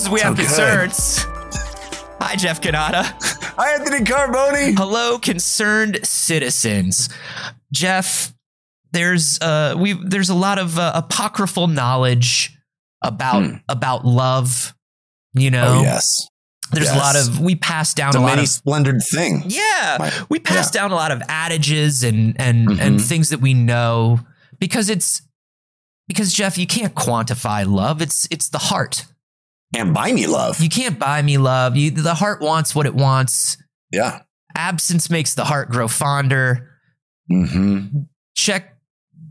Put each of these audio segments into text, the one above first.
This is We Have good. Concerns. Hi, Jeff Cannata. Hi, Anthony Carboni. Hello, concerned citizens. Jeff, there's uh we there's a lot of uh, apocryphal knowledge about Hmm. about love. You know, Oh yes, there's a lot of we pass down it's a a lot many of splendored thing. yeah, we pass down a lot of adages and and and Mhm. things that we know because it's because Jeff, you can't quantify love. It's it's the heart. Can't buy me love. You can't buy me love. You the heart wants what it wants. Yeah. Absence makes the heart grow fonder. Mm-hmm. Check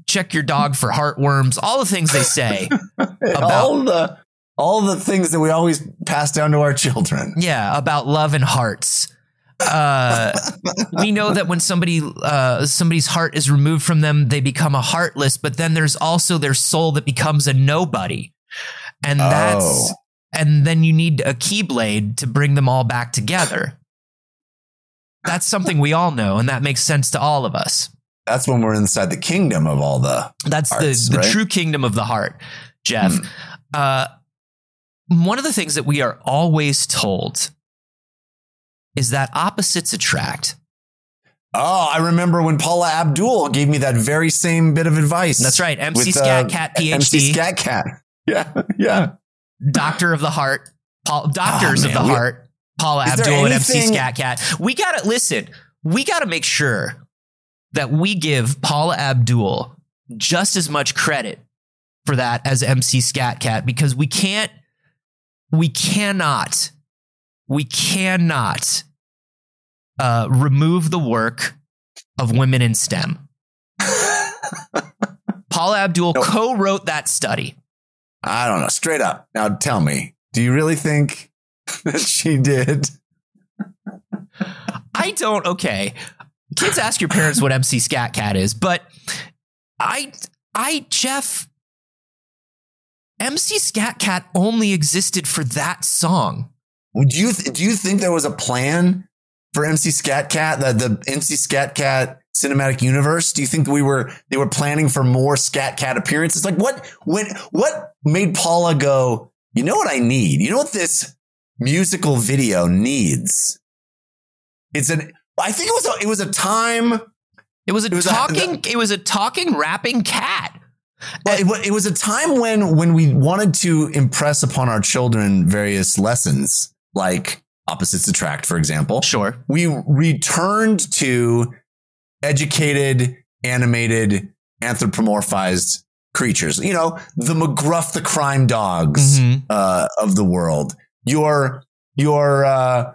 check your dog for heartworms. All the things they say. all the all the things that we always pass down to our children. yeah, about love and hearts. Uh, we know that when somebody uh, somebody's heart is removed from them, they become a heartless. But then there's also their soul that becomes a nobody, and that's Oh. And then you need a keyblade to bring them all back together. That's something we all know, and that makes sense to all of us. That's when we're inside the kingdom of all the. That's Hearts, the, the right? true kingdom of the heart, Jeff. Hmm. Uh, one of the things that we are always told is that opposites attract. Oh, I remember when Paula Abdul gave me that very same bit of advice. That's right. MC With, Scat uh, Cat MC PhD, Skat Kat. Yeah, yeah. Doctor of the Heart, Paul, Doctors of Oh, man, the Heart, Paula Abdul and MC Skat Kat. We gotta listen. We gotta make sure that we give Paula Abdul just as much credit for that as MC Skat Kat because we can't, we cannot, we cannot uh, remove the work of women in STEM. Paula Abdul No. co-wrote that study. I don't know. Straight up. Now tell me, do you really think that she did? I don't. Okay, kids, ask your parents what MC Skat Kat is, but I, I, Jeff, MC Skat Kat only existed for that song. Would you th- do you think there was a plan for MC Skat Kat, the the MC Skat Kat cinematic universe? Do you think we were they were planning for more Skat Kat appearances? Like what when what made Paula go? You know what I need? You know what this musical video needs? It's an. I think it was a, it was a time. It was a It was a- talking. it was a talking, rapping cat. Well, it, it was a time when when we wanted to impress upon our children various lessons, like opposites attract, for example. Sure. we returned to educated, animated, anthropomorphized creatures. You know, the McGruff the crime dogs Mhm. uh, of the world. Your your uh,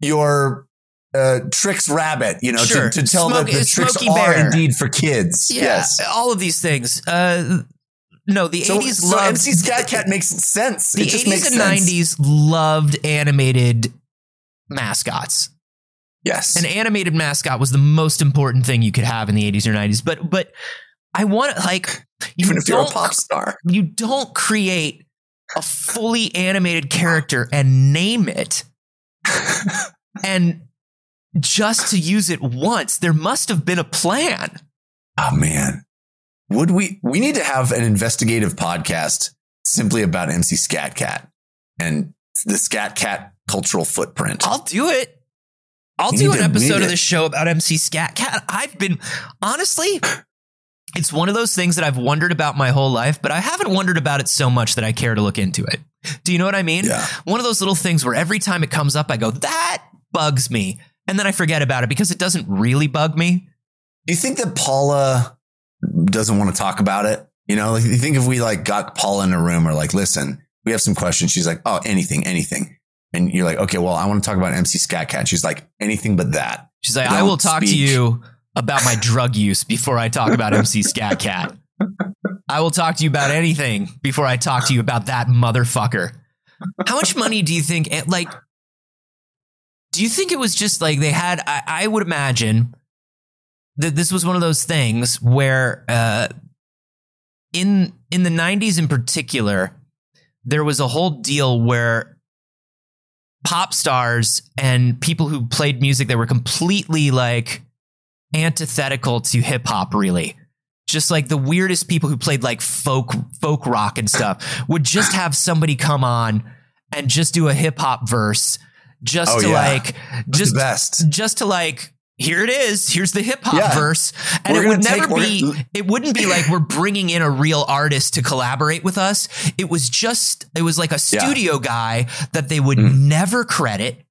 your uh, Trix rabbit. You know, Sure. to, to tell Smoke- that the Trix Smokey are indeed for kids. Yeah, Yes. all of these things. Uh, no, the So, eighties so loved MC Skat Kat makes sense. the eighties and sense. nineties loved animated mascots. Yes. An animated mascot was the most important thing you could have in the eighties or nineties. But but I want to like Even if you're a pop star. you don't create a fully animated character and name it and just to use it once there must have been a plan Oh man. Would we we need to have an investigative podcast simply about MC Skat Kat and the Skat Kat cultural footprint. i'll do it i'll We do an episode of this show about mc skat kat i've been honestly it's one of those things that i've wondered about my whole life but i haven't wondered about it so much that i care to look into it do you know what i mean Yeah. one of those little things where every time it comes up i go that bugs me and then i forget about it because it doesn't really bug me Do you think that Paula doesn't want to talk about it? You know, like you think if we like got Paula in a room or like, listen, we have some questions. She's like, oh, anything, anything. And you're like, okay, well, I want to talk about MC Skat Kat. She's like, anything but that. She's like, I Don't will talk to you about my drug use before I talk about MC Skat Kat. I will talk to you about anything before I talk to you about that motherfucker. How much money do you think, eh, like, do you think it was just like they had, I, I would imagine that this was one of those things where, uh, in, in the 90s in particular, there was a whole deal where pop stars and people who played music that were completely like antithetical to hip hop, really. just like the weirdest people who played like folk folk rock and stuff would just have somebody come on and just do a hip hop verse just Oh, to yeah. like Just just best. just to like here it is here's the hip hop Yeah. verse and We're it would gonna take- never be gonna- it wouldn't be like we're bringing in a real artist to collaborate with us it was just it was like a Yeah. studio guy that they would Mhm. never credit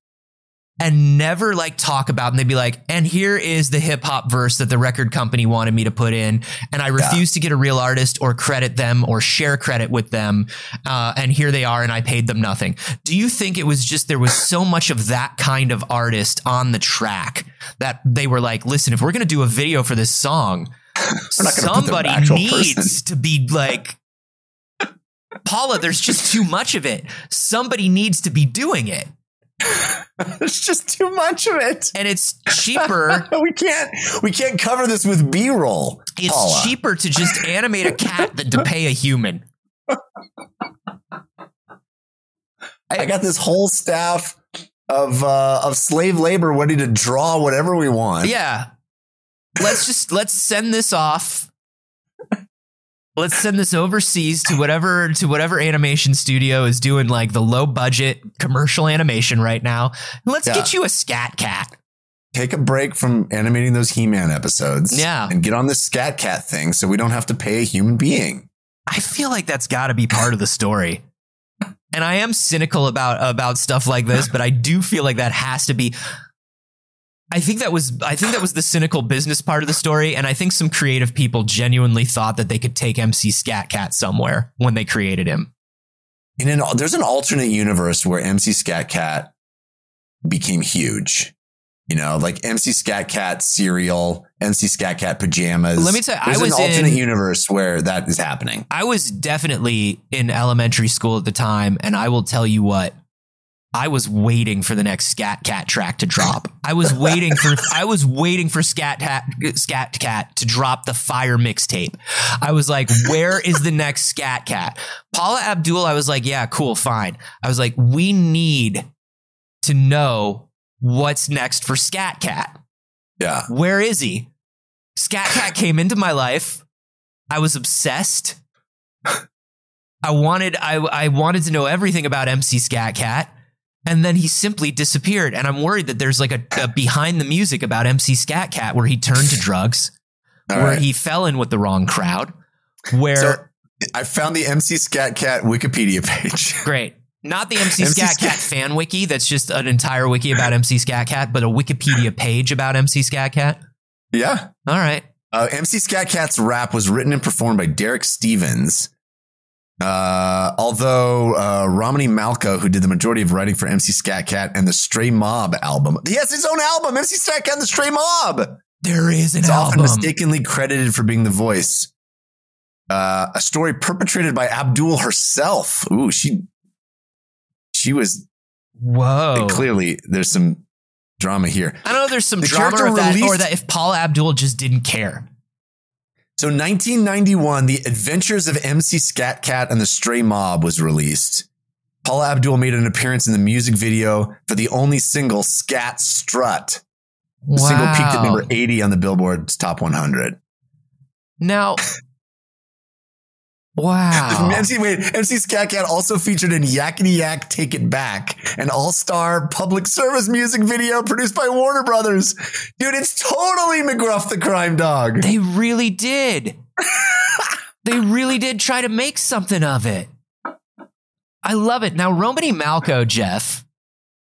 and never like talk about and they'd be like and here is the hip hop verse that the record company wanted me to put in and i refuse to get a real artist or credit them or share credit with them uh, and here they are and i paid them nothing. Do you think it was just there was so much of that kind of artist on the track that they were like listen if we're going to do a video for this song We're not gonna put the somebody needs person. to be like paula there's just too much of it. Somebody needs to be doing it There's just too much of it. and it's cheaper we can't we can't cover this with B-roll. it's Paula. cheaper to just animate a cat than to pay a human I got this whole staff of uh, of slave labor ready to draw whatever we want. yeah let's just let's send this off let's send this overseas to whatever to whatever animation studio is doing like the low budget commercial animation right now let's Yeah. get you a skat kat Take a break from animating those He-Man episodes. Yeah. And get on this Skat Kat thing so we don't have to pay a human being. I feel like that's got to be part of the story. And I am cynical about about stuff like this, but I do feel like that has to be I think that was I think that was the cynical business part of the story and I think some creative people genuinely thought that they could take MC Skat Kat somewhere when they created him. In an, there's an alternate universe where MC Skat Kat became huge. You know, like MC Skat Kat cereal, MC Skat Kat pajamas. Let me tell you, I was an alternate in- universe where that is happening. I was definitely in elementary school at the time and I will tell you what I was waiting for the next Skat Kat track to drop. I was waiting for I was waiting for Skat Kat Skat Kat to drop the fire mixtape. I was like, where is the next Skat Kat? Paula Abdul, I was like, yeah, cool, fine. I was like, we need to know what's next for Skat Kat. Yeah. Where is he? Skat Kat came into my life. I was obsessed. I wanted I I wanted to know everything about MC Skat Kat. And then he simply disappeared. And I'm worried that there's like a, a behind the music about MC Skat Kat where he turned to drugs, All where right. he fell in with the wrong crowd. Where So I found the MC Skat Kat Wikipedia page. great. Not the MC, MC Scat Scat- Cat fan wiki that's just an entire wiki about MC Skat Kat, but a Wikipedia page about MC Skat Kat. yeah. All right. Uh, MC Skat Kat's rap was written and performed by Derek Stevens. Uh, although uh, Romany Malco, who did the majority of writing for MC Skat Kat and the Stray Mob album, he has his own album, MC Skat Kat and the Stray Mob. There is an It's often mistakenly credited for being the voice. Uh, a story perpetrated by Abdul herself. Ooh, she she was Whoa. clearly there's some drama here. I don't know. There's some The drama or that, or that if Paula Abdul just didn't care. So 1991, The Adventures of MC Skat Kat and the Stray Mob was released. Paula Abdul made an appearance in the music video for the only single Skat Strut. The single peaked at number 80 on the Billboard's top 100. Now, wow. MC, wait, MC Skat Kat also featured in Yakety Yak Take It Back, an all-star public service music video produced by Warner Brothers. Dude, it's totally McGruff the Crime Dog. They really did. they really did try to make something of it. I love it. Now, Romany Malco, Jeff,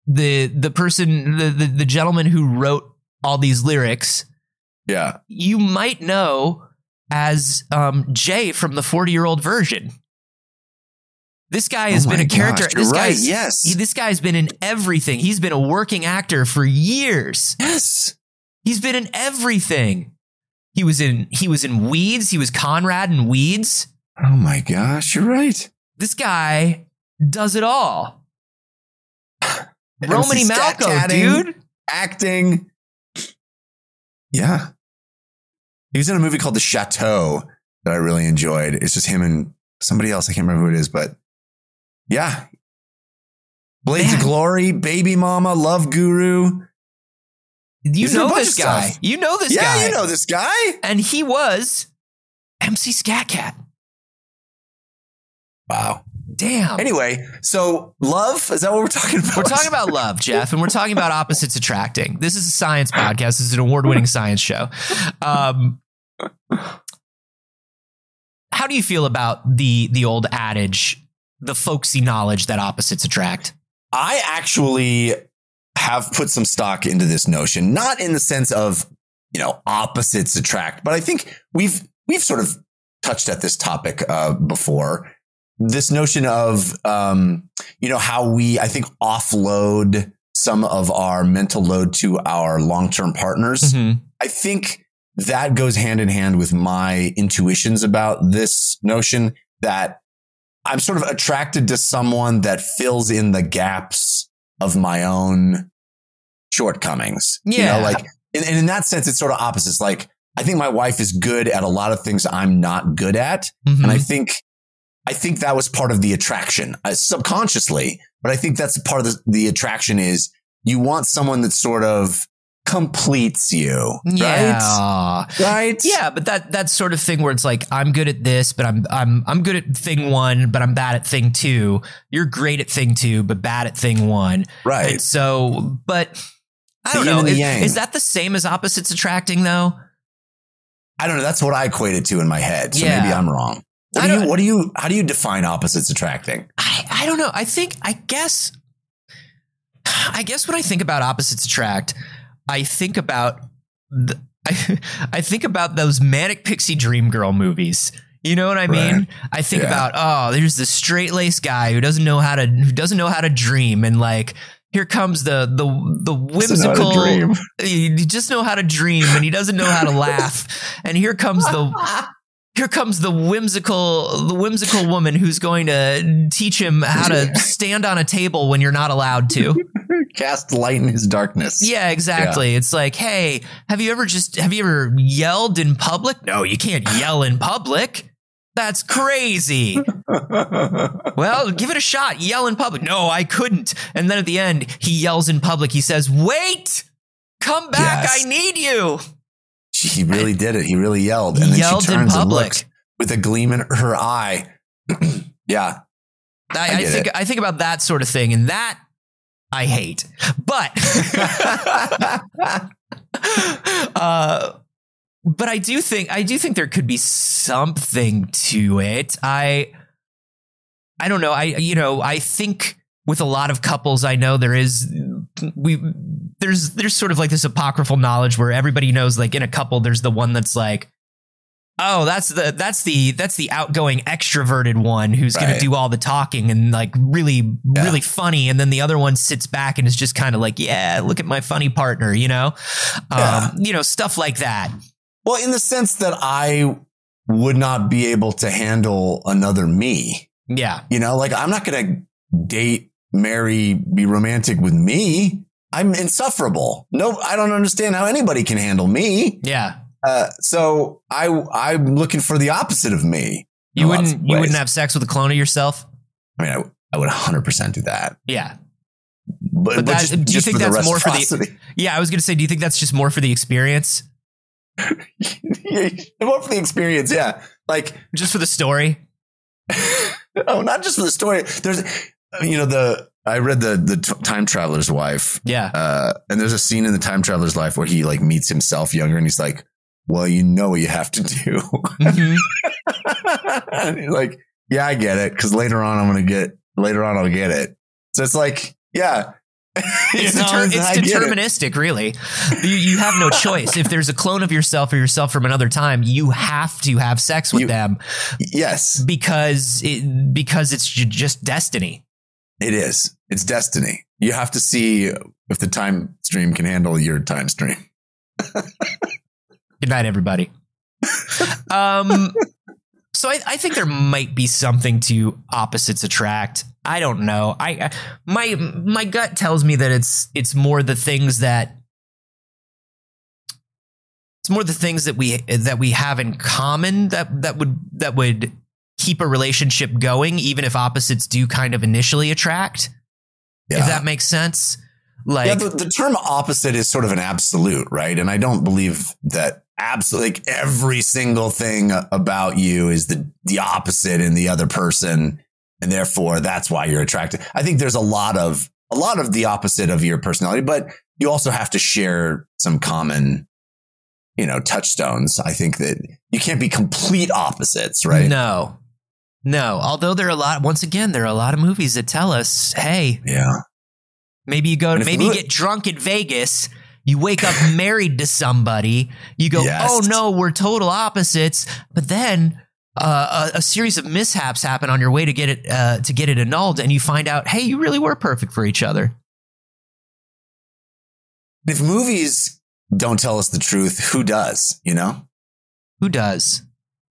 the the person, the, the the gentleman who wrote all these lyrics, Yeah. you might know as um, Jay from the 40 year old Virgin. This guy has Oh been a character. gosh, this right, guy's yes. he- this guy's been in everything. He's been a working actor for years. Yes. He's been in everything. He was in he was in Weeds. He was Conrad in Weeds. Oh my gosh, you're right. This guy does it all. Romany Malco, dude. acting. Yeah. He was in a movie called The Chateau that I really enjoyed. It's just him and somebody else. I can't remember who it is, but yeah. Blades of Glory, Baby Mama, Love Guru. You He's know this guy. You know this yeah, guy. you know this guy. and he was MC Skat Kat. Wow. Damn. Anyway, so love is that what we're talking about? We're talking about love, Jeff, and we're talking about opposites attracting. This is a science podcast. This is an award-winning science show. Um, how do you feel about the the old adage, the folksy knowledge that opposites attract? I actually have put some stock into this notion, not in the sense of you know opposites attract, but I think we've we've sort of touched at this topic uh, before. This notion of um, you know how we I think offload some of our mental load to our long term partners. Mm-hmm. I think that goes hand in hand with my intuitions about this notion that I'm sort of attracted to someone that fills in the gaps of my own shortcomings. You Yeah. know, like, and, and in that sense, it's sort of opposites. Like, I think my wife is good at a lot of things I'm not good at. Mhm. And I think, I think that was part of the attraction uh, subconsciously, but I think that's part of the, the attraction is you want someone that sort of completes you. Right. yeah. Right. Yeah, but that that sort of thing where it's like I'm good at this, but I'm I'm I'm good at thing one, but I'm bad at thing two. You're great at thing two, but bad at thing one. Right. And so, but I don't know. Is, is that the same as opposites attracting though? I don't know. That's what I equate it to in my head. So Yeah. maybe I'm wrong. What do you, what do you, how do you define opposites attracting? I I don't know. I think I guess I guess when I think about opposites attract, I think about the, I, I think about those manic pixie dream girl movies. You know what I mean? Right. I think Yeah. about oh, there's this straight laced guy who doesn't know how to who doesn't know how to dream, and like here comes the the the whimsical. He just know how to dream, and he doesn't know how to laugh. And here comes the here comes the whimsical the whimsical woman who's going to teach him how to stand on a table when you're not allowed to. Cast light in his darkness. Yeah, exactly. It's like, hey, have you ever just have you ever yelled in public? No, you can't yell in public. That's crazy. Well, give it a shot. Yell in public. No, I couldn't. And then at the end, he yells in public. He says, "Wait, come back. Yes. I need you." He really did it. He really yelled. And then Yelled she in turns and looks with a gleam in her eye. yeah. I, I I, think it. I think about that sort of thing, and that I hate. But uh, but I do think I do think there could be something to it. I I don't know. I you know I think with a lot of couples I know there is we there's there's sort of like this apocryphal knowledge where everybody knows like in a couple there's the one that's like oh that's the that's the that's the outgoing extroverted one who's going to do all the talking and like really Yeah. really funny and then the other one sits back and is just kind of like yeah look at my funny partner you know Yeah. um you know stuff like that Well, in the sense that I would not be able to handle another me. yeah You know, like I'm not going to date, marry, be romantic with me. I'm insufferable. No, I don't understand how anybody can handle me. yeah Uh, so I, I'm looking for the opposite of me. you wouldn't you wouldn't have sex with a clone of yourself I mean, I, I would 100% do that. yeah But, But that- do you think for the that's more for the- yeah i was going to say do you think that's just more for the experience more for the experience? Yeah. Like, just for the story oh, not just for the story. There's, you know, the, I read the, the t- time traveler's wife yeah Uh, and there's a scene in the time traveler's life where he like meets himself younger and he's like, well, you know what you have to do. Mhm. he's like, yeah, I get it. Cause later on, I'm going to get, later on, I'll get it. So it's like, yeah. it's, You know, deter- and it's get it. deterministic, really. You, you have no choice. If there's a clone of yourself or yourself from another time, you have to have sex with You- them Yes, because it, because it's just destiny. It is. It's destiny. You have to see if the time stream can handle your time stream. Good night, everybody. um, so I, I think there might be something to opposites attract. I don't know. I I- my my gut tells me that it's it's more the things that it's more the things that we that we have in common that that would that would keep a relationship going, even if opposites do kind of initially attract. Yeah. If that makes sense. Like yeah, the, the term opposite is sort of an absolute, right? And I don't believe that absolutely like every single thing about you is the the opposite in the other person and therefore that's why you're attracted. I think there's a lot of a lot of the opposite of your personality, but you also have to share some common you know touchstones. I think that you can't be complete opposites, right? No. No, although there are a lot once again there are a lot of movies that tell us, "Hey, Yeah. maybe you go And maybe you get drunk in Vegas, you wake up married to somebody, you go, Yes. "Oh no, we're total opposites." But then uh, a, a series of mishaps happen on your way to get it uh, to get it annulled, and you find out, hey, you really were perfect for each other. If movies don't tell us the truth, who does? You know? Who does?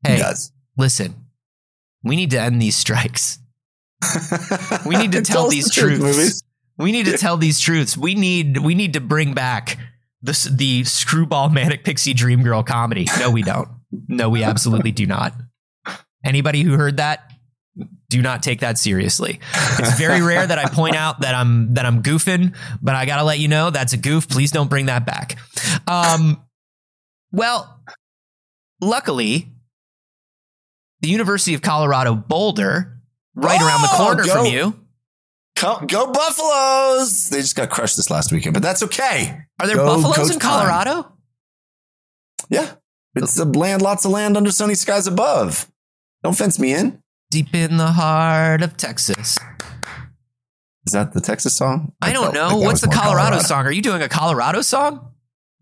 Who Hey, does? listen, we need to end these strikes. We need to tell these the truth, truths. movies. We need to tell these truths. We need we need to bring back the the screwball manic pixie dream girl comedy. No, we don't. No, we absolutely do not. Anybody who heard that, do not take that seriously. It's very rare that I point out that I'm that I'm goofing, but I gotta let you know that's a goof. Please don't bring that back. Um, well, luckily, the University of Colorado Boulder, right around the Oh, corner go. from you. Come, go Buffaloes! They just got crushed this last weekend, but that's okay. Are there Go buffaloes Coach in Prime. Colorado? Yeah, it's the land, lots of land under sunny skies above. Don't fence me in. Deep in the heart of Texas. Is that the Texas song? I don't felt know. like What's the more Colorado, song? Are you doing a Colorado song?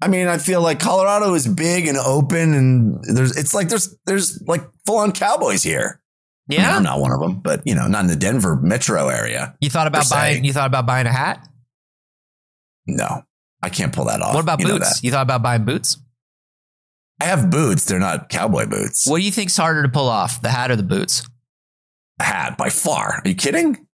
I mean, I feel like Colorado is big and open, and there's it's like there's there's like full on cowboys here. I mean, Yeah. I'm not one of them, but you know, not in the Denver metro area. You thought about buying you thought about buying a hat? No, I can't pull that off. What about You boots? You thought about buying boots? I have boots. They're not cowboy boots. What do you think's harder to pull off, the hat or the boots? The hat by far. Are you kidding?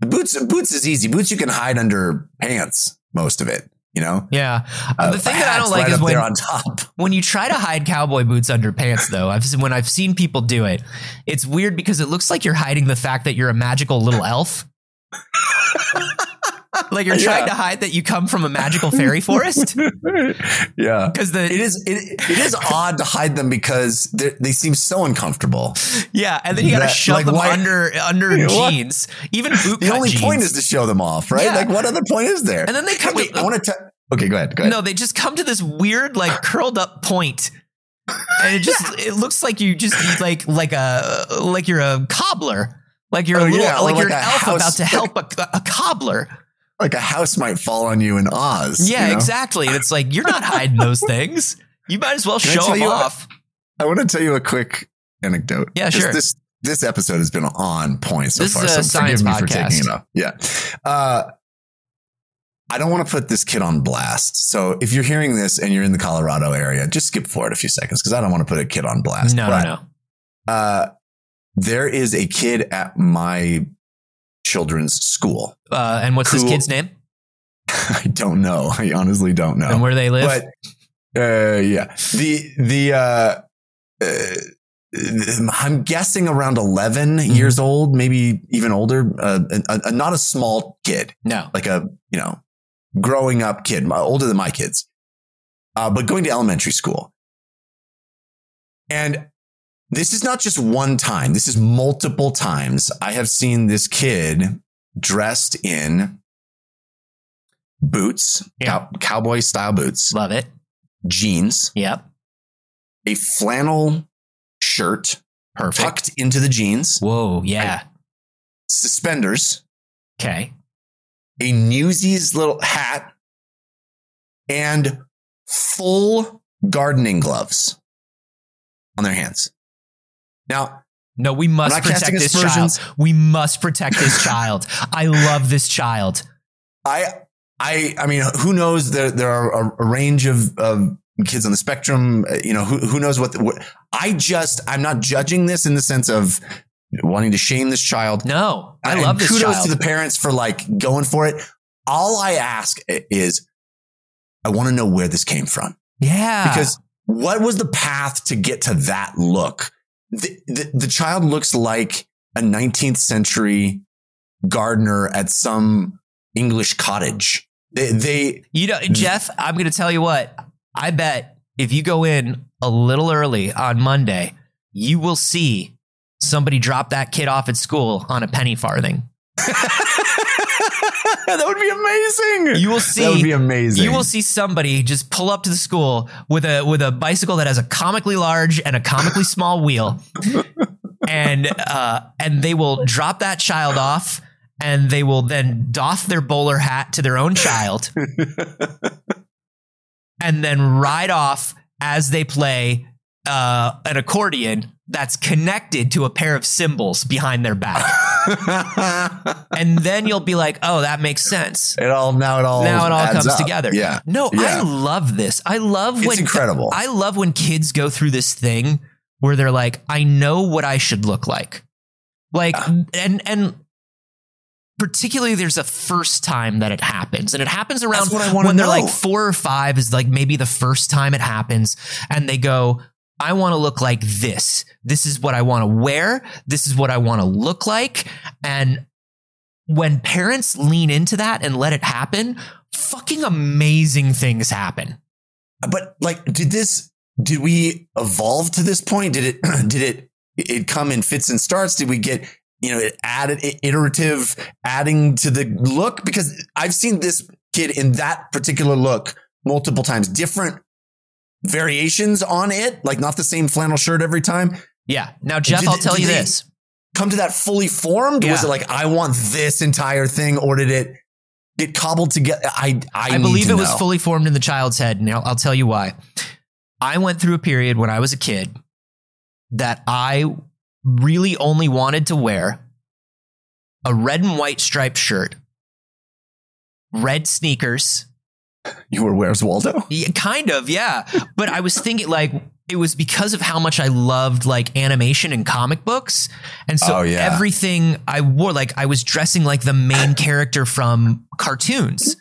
The boots boots is easy. Boots you can hide under pants. Most of it, you know. Yeah. Uh, the thing that I don't like right is when on top. when you try to hide cowboy boots under pants though i've when i've seen people do it it's weird because it looks like you're hiding the fact that you're a magical little elf like you're trying Yeah. to hide that you come from a magical fairy forest yeah. because the It is it, it is odd to hide them because they they seem so uncomfortable. yeah and then you gotta That- shove like, them why- under under What? jeans even boot The only jeans. point is to show them off, right? Yeah. Like what other point is there? and then they come Wait, to I want to. Okay, go ahead. Go ahead. no they just come to this weird like curled up point and it just it looks like you just like like a like you're a cobbler like you're Oh, a little yeah, or like, you're like an elf house- about to help a, a cobbler Like a house might fall on you in Oz. Yeah, you know? exactly. And it's like you're not hiding those things. You might as well Can show them what? off. I want to tell you a quick anecdote. Yeah, sure. This this episode has been on point so This far. is a so science forgive me for podcast. taking it off. Yeah. Uh, I don't want to put this kid on blast. So if you're hearing this and you're in the Colorado area, just skip forward a few seconds because I don't want to put a kid on blast. No, But, no, no. Uh, there is a kid at my children's school. Uh, and what's this kid's name? I don't know. I honestly don't know. And where they live? But uh, yeah, the the uh, uh, I'm guessing around 11 Mm-hmm. years old, maybe even older. Uh, a, a, not a small kid, no. like a you know, growing up kid, older than my kids, uh, but going to elementary school. And this is not just one time. This is multiple times. I have seen this kid dressed in boots, Yeah. cow- cowboy style boots, Love it. jeans, Yep. a flannel shirt Perfect. tucked into the jeans, Whoa. Yeah. suspenders, Okay. a Newsies little hat, and full gardening gloves on their hands. Now, No, we must protect this aspersions. child. We must protect this child. I love this child. I, I, I mean, who knows? There, there are a, a range of, of kids on the spectrum. uh, You know, who, who knows what, the, what? I just, I'm not judging this in the sense of wanting to shame this child. No, I And love this child. kudos child. to the parents for like going for it. All I ask is, I want to know where this came from yeah. because what was the path to get to that look? The, the, the child looks like a 19th century gardener at some English cottage. They, they you know, Jeff, I'm going to tell you what. I bet if you go in a little early on Monday, you will see somebody drop that kid off at school on a penny farthing. that would be amazing. You will see. That would be amazing. You will see somebody just pull up to the school with a with a bicycle that has a comically large and a comically small wheel, and uh, and they will drop that child off, and they will then doff their bowler hat to their own child, and then ride off as they play uh, an accordion that's connected to a pair of cymbals behind their back. and then you'll be like, "Oh, that makes sense." it all now it all now it all comes up. together. Yeah. No, I love this. I love It's when incredible. I love when kids go through this thing where they're like, I know what I should look like. Like and and particularly there's a first time that it happens. And it happens around when they're like 4 or 5 is like maybe the first time it happens and they go I want to look like this. This is what I want to wear. This is what I want to look like. And when parents lean into that and let it happen, fucking amazing things happen. But like, did this? Did we evolve to this point? Did it? Did it? It come in fits and starts. Did we get? You know, it added iterative adding to the look because I've seen this kid in that particular look multiple times, different variations on it, like not the same flannel shirt every time. Yeah. Now, Jeff, Did I'll tell you this. Come to that fully formed? Was it like I want this entire thing, or did it get cobbled together? I I, I, believe it was fully formed in the child's head. And I'll, I'll tell you why. I went through a period when I was a kid that I really only wanted to wear a red and white striped shirt, red sneakers. You were Where's Waldo? Yeah, kind of, yeah. But I was thinking like it was because of how much I loved like animation and comic books. And so Oh, yeah. everything I wore, like I was dressing like the main character from cartoons.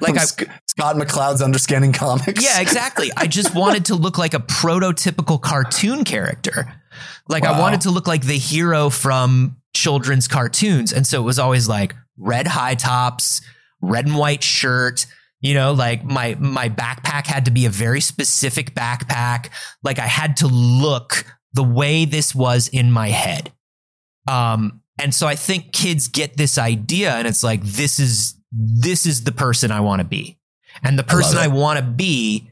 Like I, Sc- Scott McCloud's Understanding Comics. yeah, exactly. I just wanted to look like a prototypical cartoon character. Like I wanted to look like the hero from children's cartoons. And so it was always like red high tops, red and white shirt. You know, like my my backpack had to be a very specific backpack. Like I had to look the way this was in my head. Um, and so I think kids get this idea and it's like this is this is the person I want to be. And the person I, it. want to be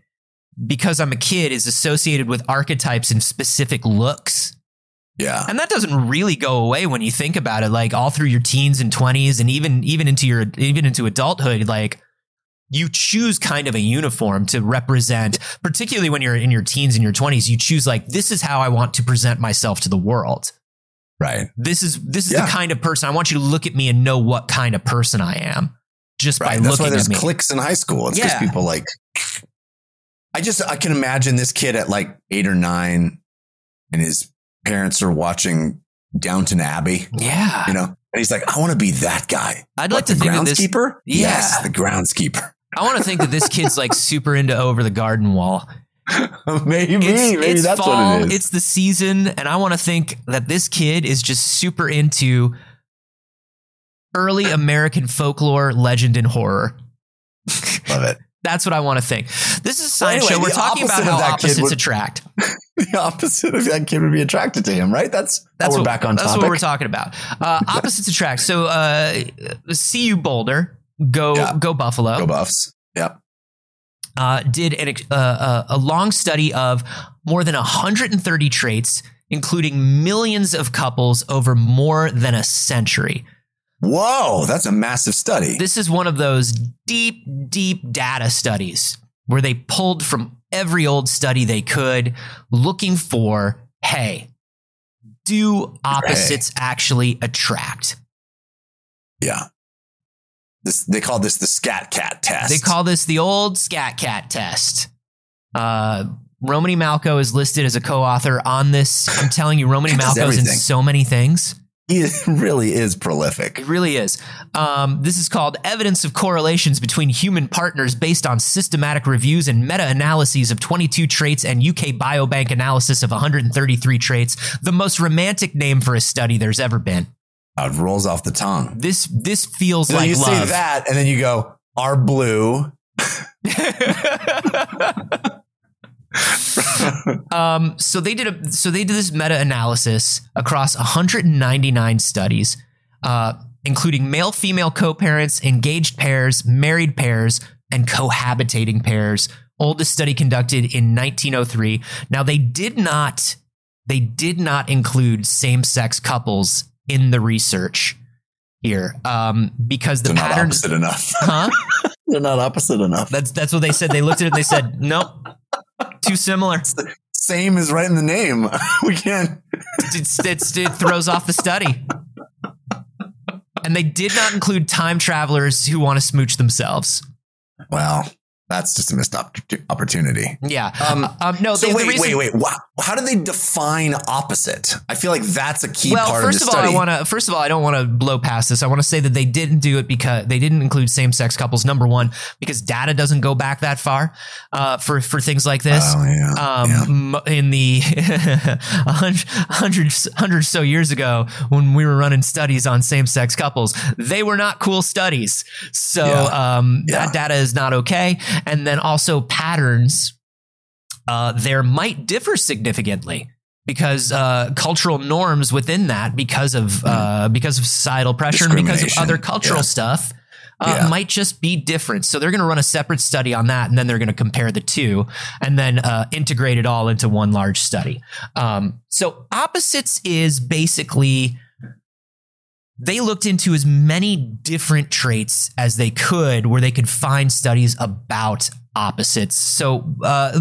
because I'm a kid is associated with archetypes and specific looks. Yeah. And that doesn't really go away when you think about it like all through your teens and 20s and even even into your even into adulthood like you choose kind of a uniform to represent particularly when you're in your teens and your 20s you choose like this is how I want to present myself to the world. Right. This is this is Yeah. the kind of person I want you to look at me and know what kind of person I am just by Right. That's why looking there's at me. cliques in high school. It's because Yeah. people like. I just I can imagine this kid at like eight or nine, and his parents are watching Downton Abbey. yeah. You know, and he's like, I want to be that guy. I'd What, like to the think that this groundskeeper. Yeah. Yes, the groundskeeper. I want to think that this kid's like super into over the garden wall. maybe, It's, maybe it's that's fall, what it is. It's the season, and I want to think that this kid is just super into early American folklore, legend, and horror. Love it. That's what I want to think. This is a science Anyway, show. We're talking about how opposites would- attract. The opposite of that kid would be attracted to him, right? That's That's we're what, back on That's topic. what we're talking about. Uh, opposites attract. So, uh, see you, Boulder, go Yeah. go Buffalo. Go Buffs. Yep. uh, did an, uh, uh, a long study of more than 130 traits, including millions of couples over more than a century. Whoa, that's a massive study. This is one of those deep, deep data studies where they pulled from every old study they could, looking for, hey, do opposites actually attract? yeah. This they call this the skat kat test. They call this the old Skat Kat test. Uh, Romany Malco is listed as a co-author on this. I'm telling you, Romany He Malco is in so many things. he really is prolific. It really is. Um, this is called evidence of correlations between human partners based on systematic reviews and meta-analyses of 22 traits and UK Biobank analysis of 133 traits. The most romantic name for a study there's ever been. Uh, It rolls off the tongue. This this feels So like you say love. that, and then you go, "Are blue." Um, so they did a so they did this meta analysis across 199 studies, uh, including male female co-parents, engaged pairs, married pairs, and cohabitating pairs. Oldest study conducted in 1903. Now they did not they did not include same sex couples in the research here um, because the They're not patterns. opposite enough. Huh? They're not opposite enough. That's that's what they said. They looked at it. They said, nope, too similar. Same is right in the name. we can't. It's, it's, it throws off the study. And they did not include time travelers who want to smooch themselves. Well, that's just a missed opp- opportunity. Yeah. Um, Um, no, So wait, reason- wait, wait. Wow. How do they define opposite? I feel like that's a key Well, part first of of the all, I want to. First of all, I don't want to blow past this. I want to say that they didn't do it because they didn't include same-sex couples. Number one, because data doesn't go back that far uh, for for things like this. Oh, yeah. yeah. um, m- in the hundred, hundred, hundred so years ago when we were running studies on same-sex couples, they were not cool studies. So Yeah. um, Yeah. that data is not okay. And then also patterns, uh, there might differ significantly because uh, cultural norms within that, because of uh, because of societal pressure and because of other cultural Yeah. stuff. Uh, Yeah. Might just be different. So they're going to run a separate study on that, and then they're going to compare the two, and then uh, integrate it all into one large study. Um, so opposites is basically they looked into as many different traits as they could, where they could find studies about opposites. So uh,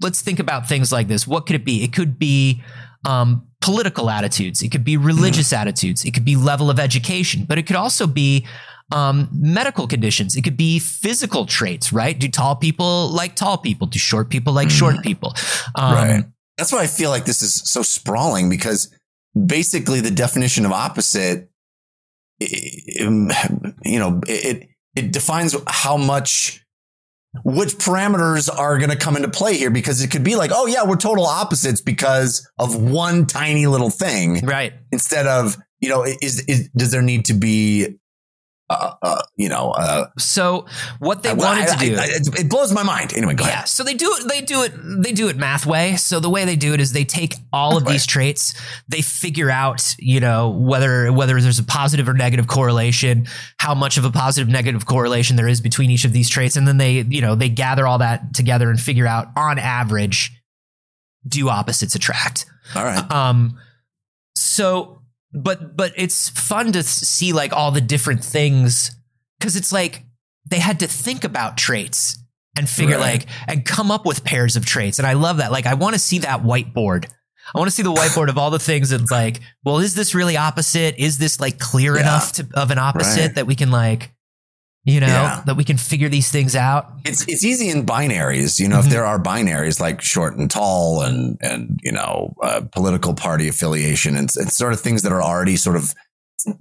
let's think about things like this. What could it be? It could be um, political attitudes. It could be religious attitudes. It could be level of education, but it could also be um, medical conditions. It could be physical traits, right? Do tall people like tall people? Do short people like short people? Um, Right. That's why I feel like this is so sprawling because basically the definition of opposite, Um, you know, it it defines how much, which parameters are going to come into play here because it could be like, oh yeah, we're total opposites because of one tiny little thing Right. instead of you know, is, is does there need to be, uh, uh you know, uh, So what they I- wanted I- to do. I- it blows my mind. Anyway, go Yeah, ahead. so they do it. They do it. They do it math way. So the way they do it is they take all of these traits. They figure out, you know, whether whether there's a positive or negative correlation, how much of a positive negative correlation there is between each of these traits, and then they, you know, they gather all that together and figure out on average, do opposites attract? All right. Um, so, but but it's fun to see like all the different things because it's like they had to think about traits and figure Right. like and come up with pairs of traits, and I love that. Like, I want to see that whiteboard. I want to see the whiteboard of all the things that's like, well, is this really opposite? Is this like clear Yeah. enough to, of an opposite Right. that we can like, you know, Yeah. that we can figure these things out? it's it's easy in binaries. You know, Mhm. if there are binaries like short and tall, and and you know, uh, political party affiliation, and, and sort of things that are already sort of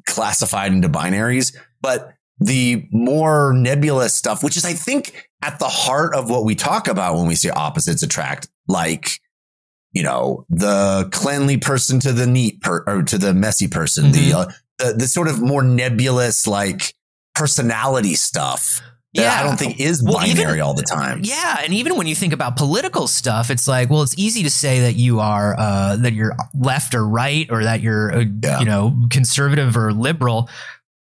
classified into binaries. But the more nebulous stuff, which is I think at the heart of what we talk about when we say opposites attract, like you know, the cleanly person to the neat per, or to the messy person, the, uh, the the sort of more nebulous like personality stuff. That I don't think is Well, even- binary all the time. Yeah, and even when you think about political stuff, it's like, well, it's easy to say that you are uh, that you're left or right, or that you're uh, Yeah. you know conservative or liberal.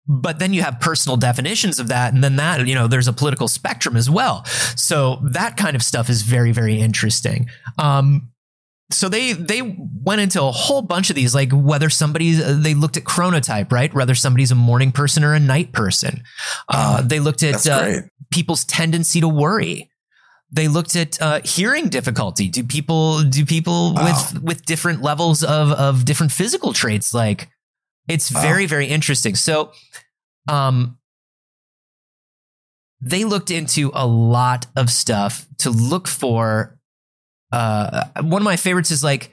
But then you have personal definitions of that, and then that you know there's a political spectrum as well. So that kind of stuff is very very interesting. Um, so they they went into a whole bunch of these, like whether somebody uh, they looked at chronotype, right? Whether somebody's a morning person or a night person. Uh, they looked at uh, people's tendency to worry. They looked at uh, hearing difficulty. Do people do people Wow. with with different levels of of different physical traits? Like it's Wow. very very interesting. So, um, they looked into a lot of stuff to look for. Uh, one of my favorites is like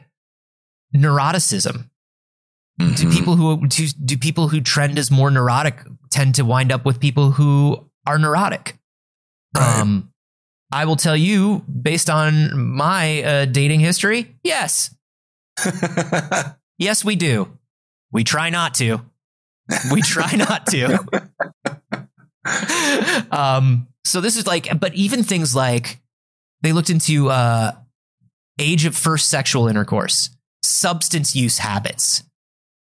neuroticism. Do Mhm. people who do, do people who trend as more neurotic tend to wind up with people who are neurotic? Right. Um, I will tell you, based on my uh, dating history, yes, yes, we do. We try not to. We try not to. um, so this is like, but even things like they looked into uh, age of first sexual intercourse, substance use habits.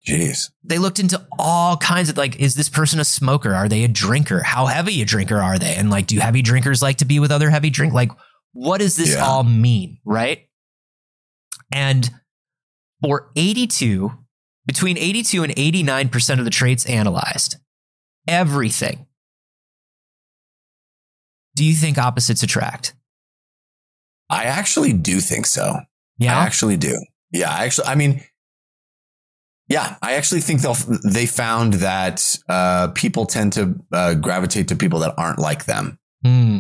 Jeez. They looked into all kinds of like, is this person a smoker? Are they a drinker? How heavy a drinker are they? And like, do heavy drinkers like to be with other heavy drink? Like, what does this Yeah. all mean? Right. And for 82, between 82 and 89% of the traits analyzed, everything. Do you think opposites attract? I actually do think so. Yeah. I actually do. Yeah, I actually, I mean, yeah, I actually think they'll, they found that uh, people tend to uh, gravitate to people that aren't like them. Hmm.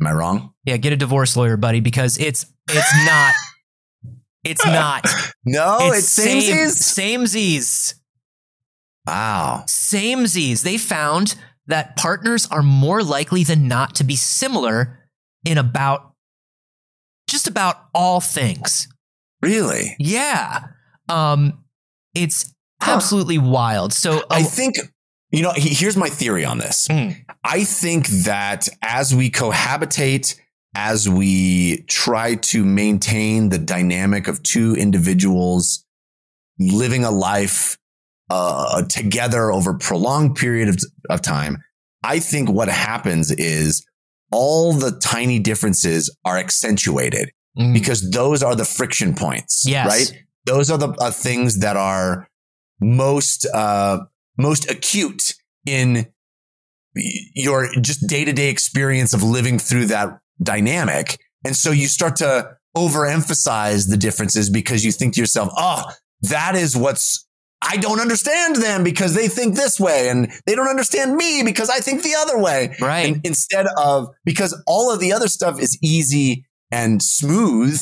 Am I wrong? Yeah, get a divorce lawyer, buddy, because it's it's not it's not. No, it's, same samesies. samesies. Wow. Samesies. They found that partners are more likely than not to be similar in about just about all things. Really? Yeah. Um it's Huh. absolutely wild. So I uh, think, you know, here's my theory on this. Mm. I think that as we cohabitate, as we try to maintain the dynamic of two individuals living a life uh, together over prolonged period of, of time, I think what happens is all the tiny differences are accentuated mm, because those are the friction points, Yes. right? Those are the uh, things that are most uh, most acute in your just day to day experience of living through that dynamic, and so you start to overemphasize the differences because you think to yourself, "Oh, that is what's." I don't understand them because they think this way and they don't understand me because I think the other way. right. And instead of, because all of the other stuff is easy and smooth,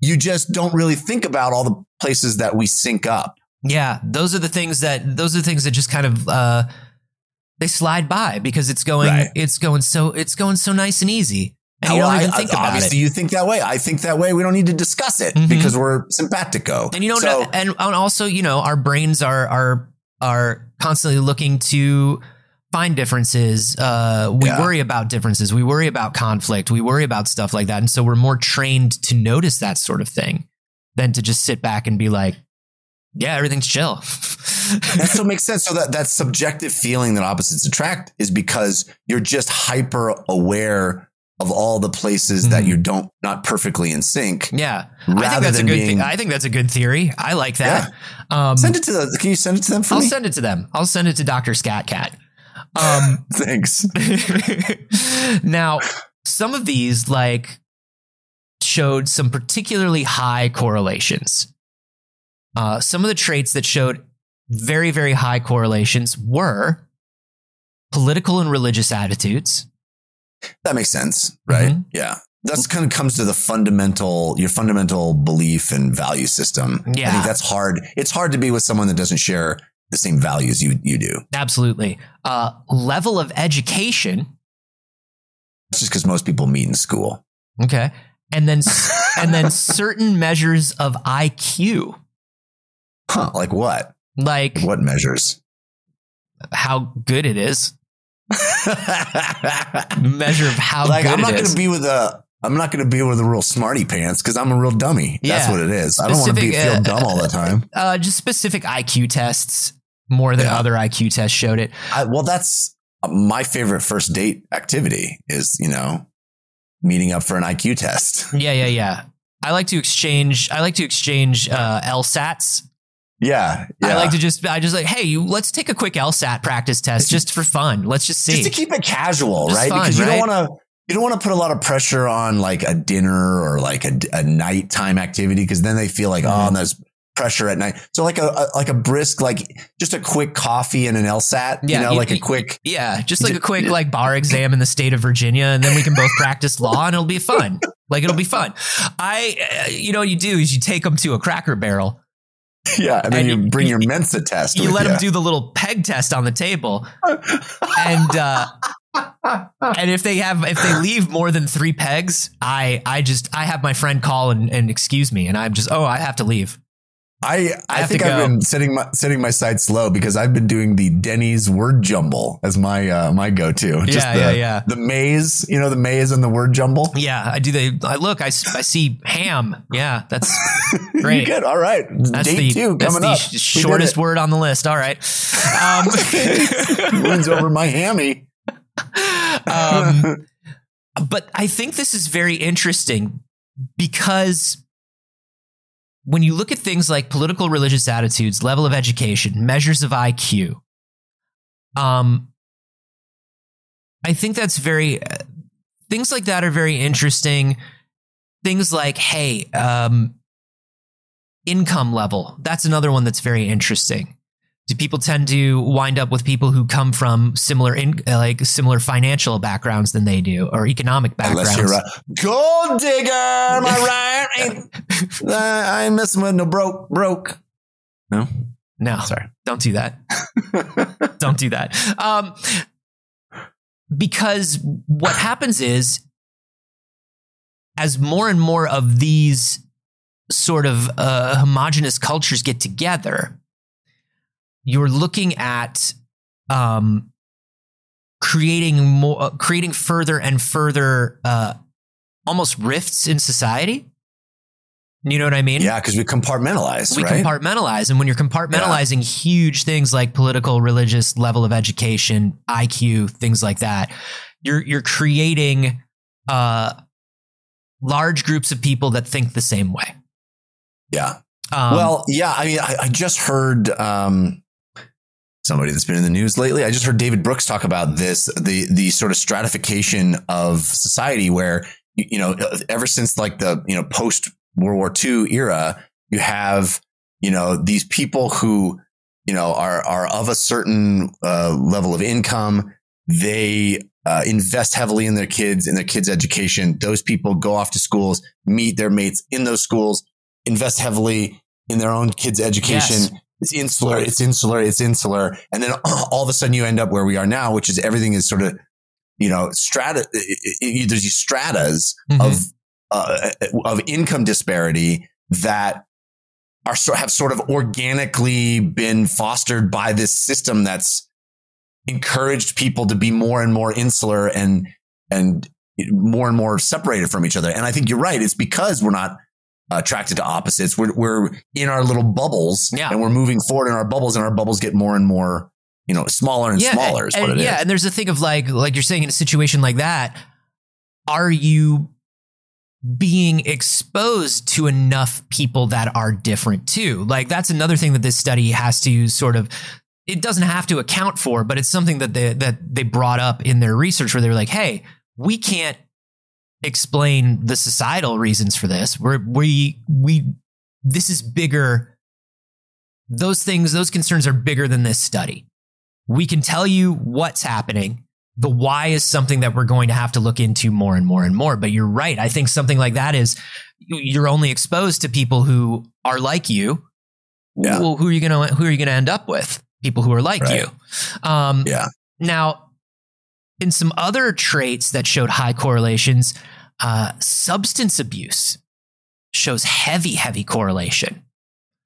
you just don't really think about all the places that we sync up. Yeah, those are the things that those are the things that just kind of uh they slide by because it's going Right. it's going so it's going so nice and easy. And you don't even I- think I- about obviously it. you think that way. I think that way. We don't need to discuss it Mhm. because we're simpatico. And you don't so, know and, and also, you know, our brains are are are constantly looking to find differences. Uh we Yeah. worry about differences. We worry about conflict. We worry about stuff like that. And so we're more trained to notice that sort of thing than to just sit back and be like, yeah, everything's chill. that still makes sense. So that, that subjective feeling that opposites attract is because you're just hyper aware of all the places that Mhm. you don't, not perfectly in sync. yeah. Rather I think that's a good being, thing. I think that's a good theory. I like that. Um send it to the, can you send it to them for I'll me? send it to them. I'll send it to Dr. Skat Kat. Um, Thanks. now, some of these like showed some particularly high correlations. Uh, some of the traits that showed very, very high correlations were political and religious attitudes. That makes sense, right? Mhm. Yeah. That's kind of comes to the fundamental, your fundamental belief and value system. Yeah. I think that's hard. It's hard to be with someone that doesn't share the same values you, you do. Absolutely. Uh, level of education. That's just because most people meet in school. Okay. And then, and then certain measures of IQ, Huh. Like what? like What measures? how good it is. Measure of how like I'm not going to be with a, I'm not going to be with a real smarty pants because I'm a real dummy. That's what it is. I don't want to be feel uh, dumb all the time. uh, just specific IQ tests more than Yeah. other IQ tests showed it. I, well, that's my favorite first date activity is, you know, meeting up for an IQ test. Yeah, yeah, yeah. I like to exchange. I like to exchange uh, LSATs. Yeah. I like to just. I just like, hey, you. Let's take a quick LSAT practice test just for fun. Let's just see. just to keep it casual, Just right? fun, because you right? don't want to you don't want to put a lot of pressure on like a dinner or like a, a nighttime activity because then they feel like oh, and there's pressure at night. So like a, a like a brisk like just a quick coffee and an LSAT, Yeah, you know, you- like a quick yeah, just like a quick like bar exam in the state of Virginia, and then we can both practice law, and it'll be fun. Like it'll be fun. I, uh, you know, what you do is you take them to a Cracker Barrel. yeah, and then And you, you- bring you- your Mensa test. You let them do the little peg test on the table, and uh, and if they have if they leave more than three pegs, I I just I have my friend call and, and excuse me, and I'm just oh I have to leave. I I I, think I've been setting my setting my sights low because I've been doing the Denny's word jumble as my uh, my go to. Yeah, the, yeah, yeah. The maze, you know, the maze and the word jumble. Yeah, I do. The I look. I, I see ham. Yeah, that's You great. good? All right. That's Date the, two that's coming the up. sh- shortest word on the list. All right. Um, wins over my hammy. um, but I think this is very interesting because when you look at things like political religious attitudes, level of education, measures of IQ, um, I think that's very uh, things like that are very interesting. Things like, hey, um, income level. That's another one that's very interesting. Do people tend to wind up with people who come from similar, in, like similar financial backgrounds than they do, or economic backgrounds? Unless you're a gold digger, am I right? Ain't- I ain't messing with no broke broke. No, No, sorry. don't do that. don't do that. Um, because what happens is, as more and more of these sort of uh, homogenous cultures get together, you're looking at um, creating more, uh, creating further and further, uh, almost rifts in society. You know what I mean? Yeah, because we compartmentalize, we right? compartmentalize and when you're compartmentalizing huge things like political religious level of education iq things like that you're you're creating uh large groups of people that think the same way yeah. um, well, yeah. I mean, I, I just heard um, somebody that's been in the news lately. I just heard David Brooks talk about this the the sort of stratification of society, where you, know, ever since like the you know post World War II era, you have you know these people who you know are are of a certain uh, level of income. They uh, invest heavily in their kids in their kids' education. Those people go off to schools, meet their mates in those schools, invest heavily in their own kids' education. Yes. It's insular, it's insular, it's insular. And then all of a sudden you end up where we are now, which is everything is sort of, you know, strata, there's these stratas Mhm. of, uh, of income disparity that are, so- have sort of organically been fostered by this system that's encouraged people to be more and more insular and, and more and more separated from each other. And I think you're right. It's because we're not attracted to opposites. We're, we're in our little bubbles Yeah. and we're moving forward in our bubbles and our bubbles get more and more, you know, smaller and smaller is and, what it is. yeah and there's a thing of like like you're saying in a situation like that are you being exposed to enough people that are different too like that's another thing that this study has to sort of it doesn't have to account for but it's something that they that they brought up in their research where they were like hey we can't explain the societal reasons for this we're we we this is bigger those things those concerns are bigger than this study we can tell you what's happening. The why is something that we're going to have to look into more and more and more. But you're right. I think something like that is you're only exposed to people who are like you. Yeah. Well, who are you gonna who are you gonna end up with? People who are like Right. you. Um, Yeah. Now, in some other traits that showed high correlations, uh, substance abuse shows heavy, heavy correlation.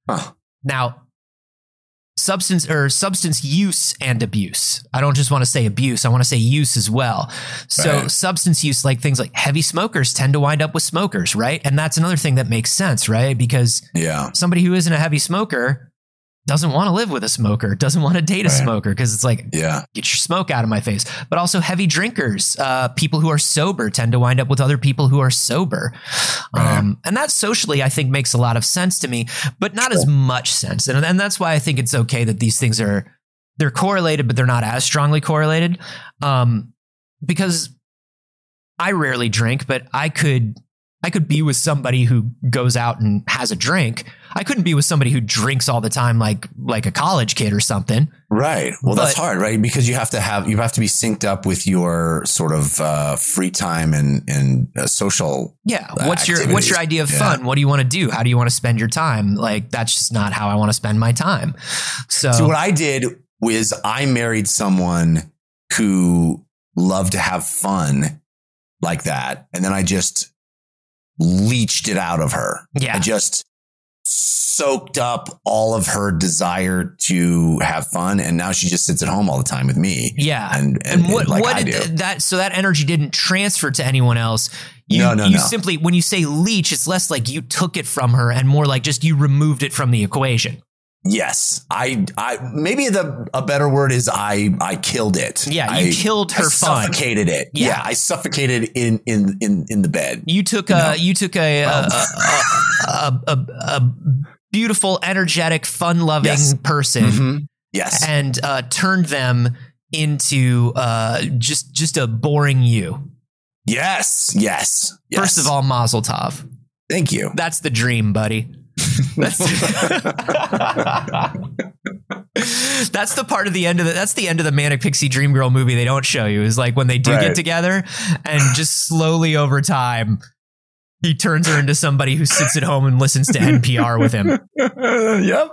Huh. Now, substance or substance use and abuse. I don't just want to say abuse, I want to say use as well. So, Right. substance use, like things like heavy smokers tend to wind up with smokers, right? And that's another thing that makes sense, right? Because Yeah. somebody who isn't a heavy smoker doesn't want to live with a smoker, doesn't want to date a Right. smoker because it's like, Yeah. get your smoke out of my face. But also heavy drinkers, uh, people who are sober tend to wind up with other people who are sober. Right. Um, and that socially, I think, makes a lot of sense to me, but not as much sense. And, and that's why I think it's okay that these things are they're correlated, but they're not as strongly correlated. Um, because I rarely drink, but I could I could be with somebody who goes out and has a drink. I couldn't be with somebody who drinks all the time, like like a college kid or something. Right. Well, that's hard, right? Because you have to have you have to be synced up with your sort of uh, free time and and uh, social. Yeah. What's your what's your idea of Yeah. fun? What do you want to do? How do you want to spend your time? Like that's just not how I want to spend my time. So, So what I did was I married someone who loved to have fun like that, and then I just leached it out of her. yeah. I just soaked up all of her desire to have fun, and now she just sits at home all the time with me. Yeah. and And, and, what like what I did th- that so that energy didn't transfer to anyone else. You, No, no, you no. simply when you say leech, it's less like you took it from her and more like just you removed it from the equation. Yes, I, I maybe the a better word is I, I killed it. Yeah, you I, killed her I fun. suffocated it. Yeah. Yeah. I suffocated in in in in the bed. You took No. a you took a, a, a, a, a, a beautiful, energetic, fun-loving Yes. person Mhm. Yes, and uh, turned them into uh, just just a boring you. yes, yes, yes. First of all, Mazel Tov. thank you. That's the dream, buddy. That's, that's the part of the end of the that's the end of the manic pixie dream girl movie they don't show you is like when they do get together and just slowly over time he turns her into somebody who sits at home and listens to NPR with him. yep.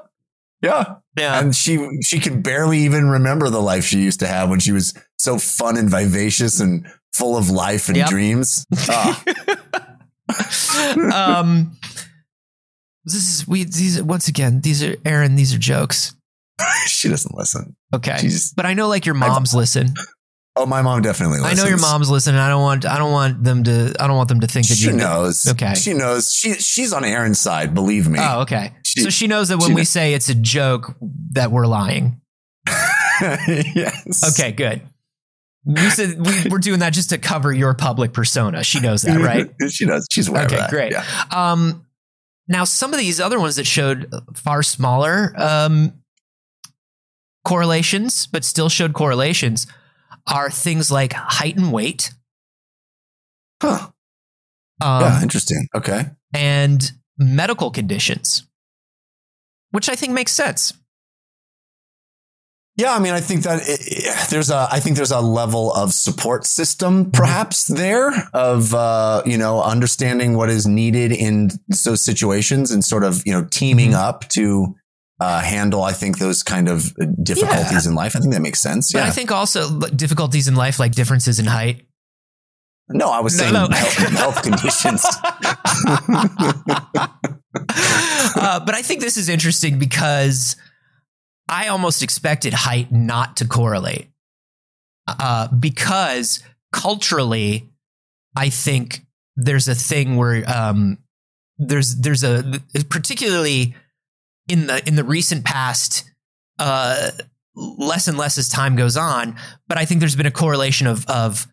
Yeah. Yeah. And she she can barely even remember the life she used to have when she was so fun and vivacious and full of life and Yep. dreams. Ah, um this is we these once again these are Aaron these are jokes. she doesn't listen. Okay. She's But I know like your moms listen. oh, my mom definitely I know your mom's listening. I don't want I don't want them to I don't want them to think that She you knows. Okay. She knows. She she's on Aaron's side. Believe me. Oh, okay. She- so she knows that when we knows. say it's a joke that we're lying. yes. Okay, good. We said we, we're doing that just to cover your public persona. She knows that, right? she knows. She's aware Okay, of that. great. Yeah. Um, now some of these other ones that showed far smaller um, correlations, but still showed correlations, are things like height and weight, Huh. um, yeah. Interesting. Okay. and medical conditions, which I think makes sense. Yeah, I mean, I think that it, it- there's a, I think there's a level of support system perhaps there of, uh, you know, understanding what is needed in those situations and sort of, you know, teaming Mhm. up to uh, handle, I think, those kind of difficulties in life. I think that makes sense. But Yeah. I think also difficulties in life, like differences in height. no, I was No, saying no. health, health conditions. uh, but I think this is interesting because I almost expected height not to correlate. Uh, because culturally, I think there's a thing where um, there's there's a particularly in the in the recent past uh, less and less as time goes on. But I think there's been a correlation of of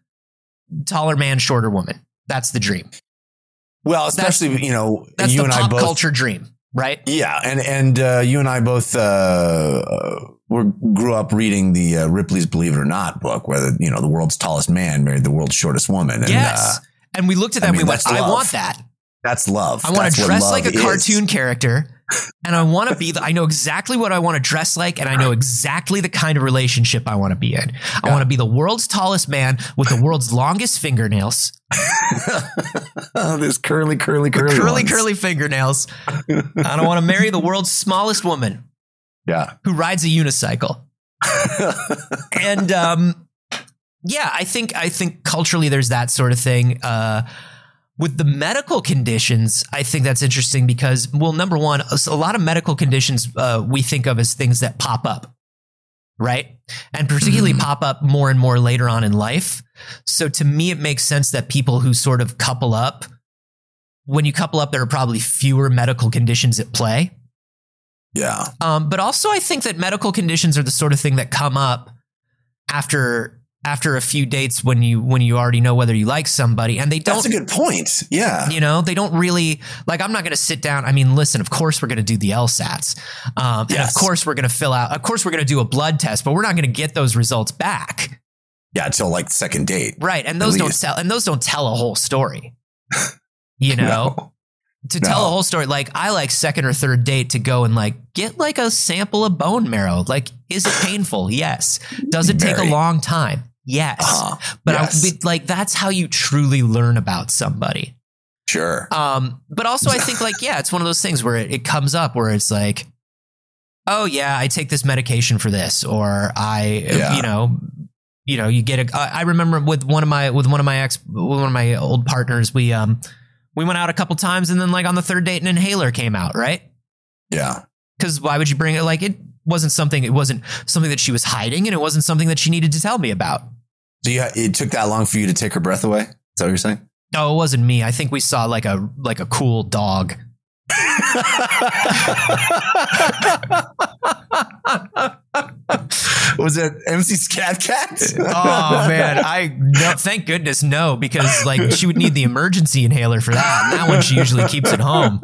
taller man, shorter woman. That's the dream. Well, especially, you know, That's you the and I pop both. culture dream, right? Yeah, and and uh, you and I both uh, uh, were grew up reading the uh, Ripley's Believe It or Not book, where the you know the world's tallest man married the world's shortest woman. And, yes. uh, and we looked at that I and we went, that's I want that. that's love. I want to dress like a is. cartoon character. And I want to be, the, I know exactly what I want to dress like. And I know exactly the kind of relationship I want to be in. I want to be the world's tallest man with the world's longest fingernails, oh, this curly, curly, curly, curly, ones. curly fingernails. I want to marry the world's smallest woman Yeah. who rides a unicycle. and um, yeah, I think I think culturally there's that sort of thing. Uh, with the medical conditions, I think that's interesting because, well, number one, a lot of medical conditions uh, we think of as things that pop up, right? And particularly Mhm. pop up more and more later on in life. So to me, it makes sense that people who sort of couple up, when you couple up, there are probably fewer medical conditions at play. yeah. Um, but also, I think that medical conditions are the sort of thing that come up after after a few dates when you when you already know whether you like somebody, and they don't. That's a good point. Yeah. you know, they don't really like. I'm not going to sit down. I mean, listen. Of course, we're going to do the LSATs, um, and of course, we're going to fill out. Of course, we're going to do a blood test, but we're not going to get those results back, Yeah. Until like second date. right? And those don't tell. And those don't tell a whole story. You know, No. to tell No. a whole story like i like second or third date to go and like get like a sample of bone marrow like is it painful yes does it take a long time yes Uh-huh. but yes. I, like that's how you truly learn about somebody Sure. um but also i think like yeah it's one of those things where it, it comes up where it's like oh yeah i take this medication for this or i Yeah. you know you know you get a, I remember with one of my with one of my ex with one of my old partners we um we went out a couple times and then like on the third date an inhaler came out right Yeah. Because why would you bring it? Like it wasn't something. It wasn't something that she was hiding, and it wasn't something that she needed to tell me about. So you, it took that long for you to take her breath away? Is that what you're saying? No, it wasn't me. I think we saw like a like a cool dog. Was it MC Skat Kat? oh man, I no, thank goodness no, because like she would need the emergency inhaler for that. And that one she usually keeps at home.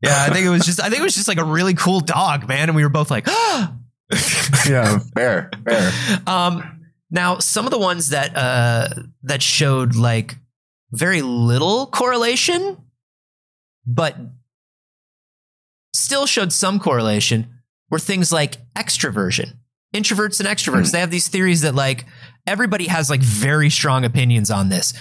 Yeah, I think it was just I think it was just like a really cool dog, man, and we were both like, yeah, fair, fair. Um, now some of the ones that uh that showed like very little correlation, but still showed some correlation were things like extroversion. Introverts and extroverts. Hmm. They have these theories that like everybody has like very strong opinions on this.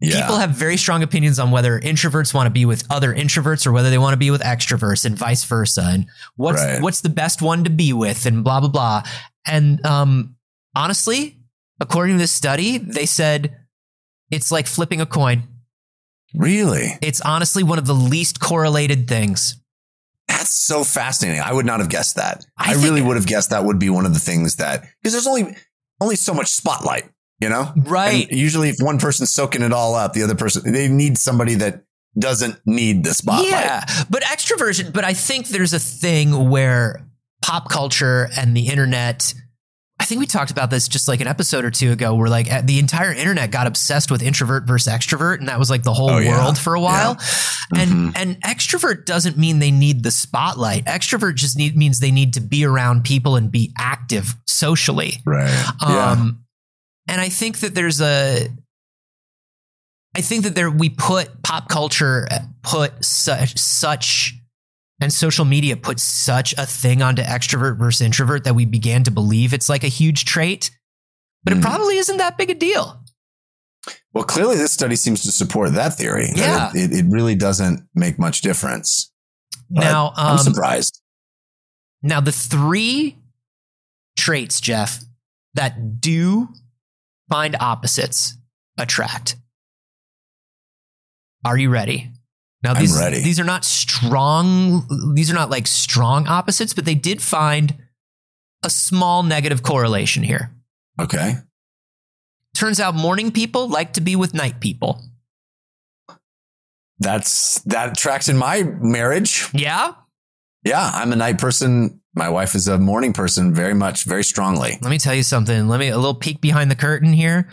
Yeah. People have very strong opinions on whether introverts want to be with other introverts or whether they want to be with extroverts and vice versa. And what's Right. what's the best one to be with and blah blah blah. And um honestly, according to this study, they said it's like flipping a coin. really? It's honestly one of the least correlated things. That's so fascinating. I would not have guessed that. I I, really would have guessed that would be one of the things that because there's only only so much spotlight, you know? Right. And usually if one person's soaking it all up, the other person they need somebody that doesn't need the spotlight. Yeah, but extroversion. But I think there's a thing where pop culture and the internet. I think we talked about this just like an episode or two ago, where like uh, the entire internet got obsessed with introvert versus extrovert, and that was like the whole Oh, yeah. world for a while. And Mhm. and extrovert doesn't mean they need the spotlight. Extrovert just need, means they need to be around people and be active socially. Right. yeah. And I think that there's a, I think that there we put pop culture put such such and social media put such a thing onto extrovert versus introvert that we began to believe it's like a huge trait, but it Mhm. probably isn't that big a deal. Well, clearly this study seems to support that theory. Yeah. It, it, it really doesn't make much difference. But now, I'm um, surprised. now the three traits, Jeff, that do find opposites attract. Are you ready? Now these these are not strong these are not like strong opposites, but they did find a small negative correlation here. Okay. Turns out morning people like to be with night people. That's that tracks in my marriage. Yeah? Yeah, I'm a night person. My wife is a morning person very much, very strongly. Let me tell you something. Let me a little peek behind the curtain here.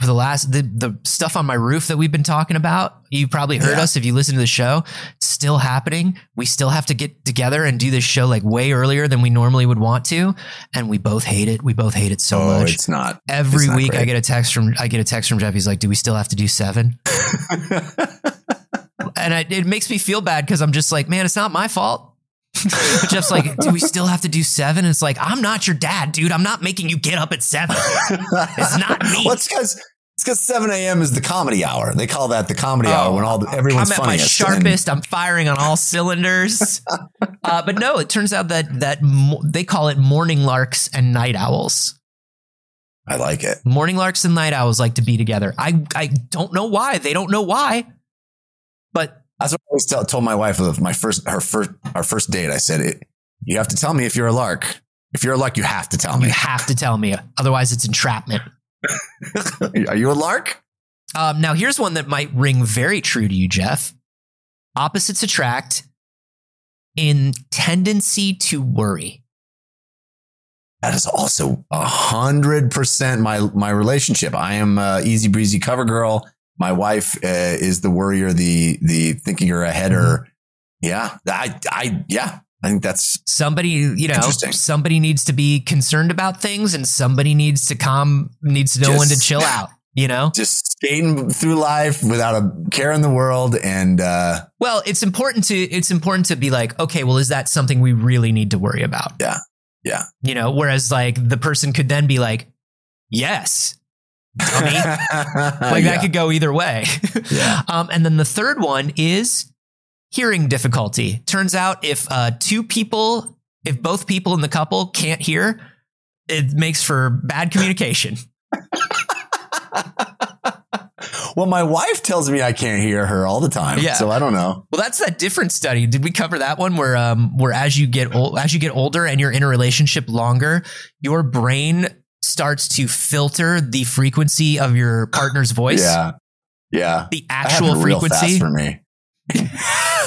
For the last the, the stuff on my roof that we've been talking about, you probably heard Yeah. us if you listen to the show. Still happening. We still have to get together and do this show like way earlier than we normally would want to, and we both hate it. We both hate it so oh, much. it's not. Every it's not week I get a text from I get a text from Jeff. He's like, "Do we still have to do seven? and I, it makes me feel bad because I'm just like, man, it's not my fault. But Jeff's like, do we still have to do seven? And it's like, I'm not your dad, dude. I'm not making you get up at seven. It's not me. Well, it's because it's because 7 a.m. is the comedy hour. They call that the comedy hour when all the, everyone's Oh, I'm at my And- sharpest. I'm firing on all cylinders. uh, but no, it turns out that that mo- they call it morning larks and night owls. I like it. Morning larks and night owls like to be together. I I don't know why. They don't know why. But That's what I always tell, told my wife of my first, her first, our first date. I said, it, "You have to tell me if you're a lark. If you're a lark, you have to tell me. you have to tell me, otherwise it's entrapment. Are you a lark? Um, now, here's one that might ring very true to you, Jeff. Opposites attract in tendency to worry. That is also a hundred percent my my relationship. I am a easy breezy cover girl. My wife uh, is the worrier, the the thinking you're ahead or yeah. I I yeah. I think that's Somebody, you know, somebody needs to be concerned about things, and somebody needs to calm, needs to know when to Just- chill out. You know. just skating through life without a care in the world. And uh, Well, it's important to it's important to be like, okay, well, is that something we really need to worry about? Yeah. Yeah. You know, whereas like the person could then be like, yes, dummy. like like that could go either way. Yeah. Um, and then the third one is hearing difficulty. Turns out if uh, two people, if both people in the couple can't hear, it makes for bad communication. well, my wife tells me I can't hear her all the time. Yeah. So I don't know. Well, that's that different study. Did we cover that one where um where as you get old as you get older and you're in a relationship longer, your brain starts to filter the frequency of your partner's voice, Yeah. Yeah. the actual frequency. for me.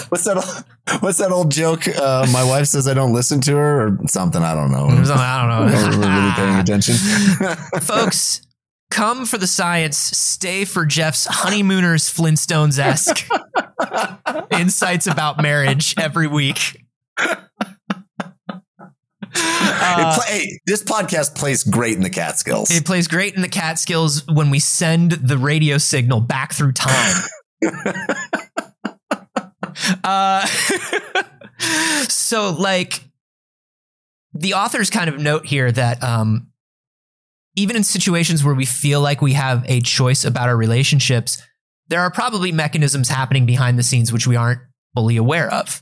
what's that? What's that old joke? Uh, my wife says I don't listen to her or something. I don't know. Something, I don't not really paying attention. Folks, come for the science, stay for Jeff's honeymooners Flintstones esque insights about marriage every week. Uh, play- hey, this podcast plays great in the Catskills. It plays great in the Catskills when we send the radio signal back through time. uh, so, like, the authors kind of note here that um, even in situations where we feel like we have a choice about our relationships, there are probably mechanisms happening behind the scenes which we aren't fully aware of.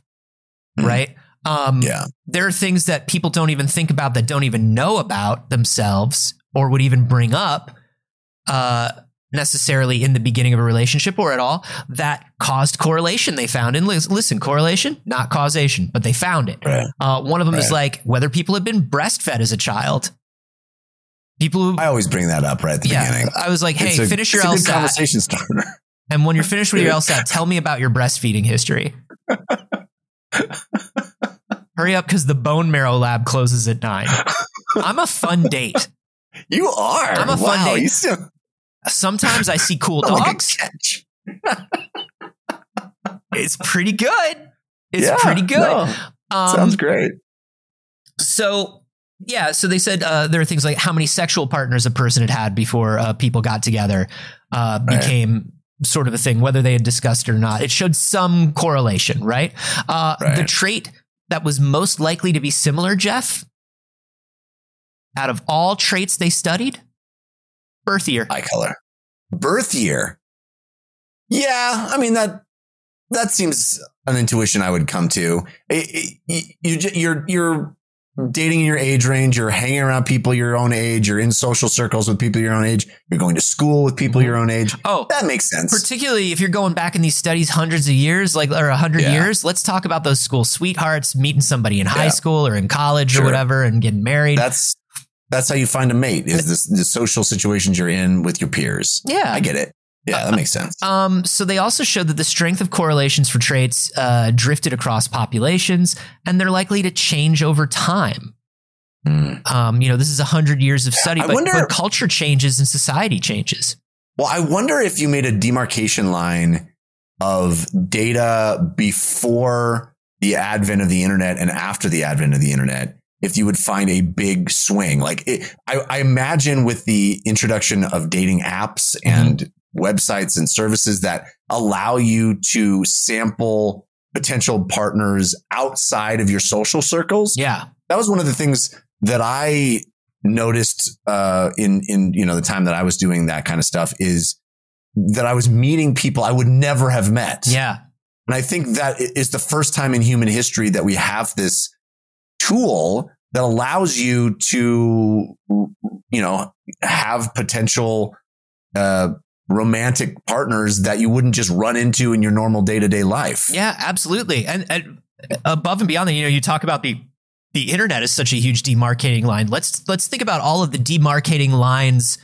Mhm. Right? Um, yeah. there are things that people don't even think about that don't even know about themselves or would even bring up uh, necessarily in the beginning of a relationship or at all that caused correlation they found and listen correlation not causation but they found it Right. uh, one of them is like whether people have been breastfed as a child people who I always bring that up right at the yeah beginning. i was like hey It's finish your it's a good lsat conversation starter. and when you're finished with your lsat tell me about your breastfeeding history hurry up because the bone marrow lab closes at nine i'm a fun date You are. I'm a fun date. Still Sometimes I see cool like dogs. catch. It's pretty good. It's Yeah, pretty good. no, um, sounds great. So, yeah, so they said uh, there are things like how many sexual partners a person had had before uh, people got together uh, Right. became sort of a thing, whether they had discussed it or not. It showed some correlation, right? Uh, Right. The trait that was most likely to be similar, Jeff, out of all traits they studied, birth year. Eye color. Birth year. Yeah, I mean that that seems an intuition I would come to. It- it- you you're you're Hmm. dating in your age range. You're hanging around people your own age. You're in social circles with people your own age. You're going to school with people hmm. your own age. Oh, That makes sense. particularly if you're going back in these studies hundreds of years like or a hundred Yeah. years let's talk about those school sweethearts meeting somebody in high Yeah. school or in college Sure. or whatever and getting married That's that's how you find a mate. Is this the social situations you're in with your peers? yeah I get it. Yeah, that makes sense. um, so they also showed that the strength of correlations for traits uh, drifted across populations and they're likely to change over time Hmm. um, you know this is 100 years of study I but, wonder- but culture changes and society changes Well, I wonder if you made a demarcation line of data before the advent of the internet and after the advent of the internet, if you would find a big swing. Like it, I, I imagine with the introduction of dating apps and websites and services that allow you to sample potential partners outside of your social circles. Yeah. That was one of the things that I noticed uh, in in you know the time that I was doing that kind of stuff is that I was meeting people I would never have met. yeah. And I think that is the first time in human history that we have this tool that allows you to you know have potential uh, romantic partners that you wouldn't just run into in your normal day to day life. Yeah, absolutely. And, and above and beyond that, you know, you talk about the the internet is such a huge demarcating line. Let's let's think about all of the demarcating lines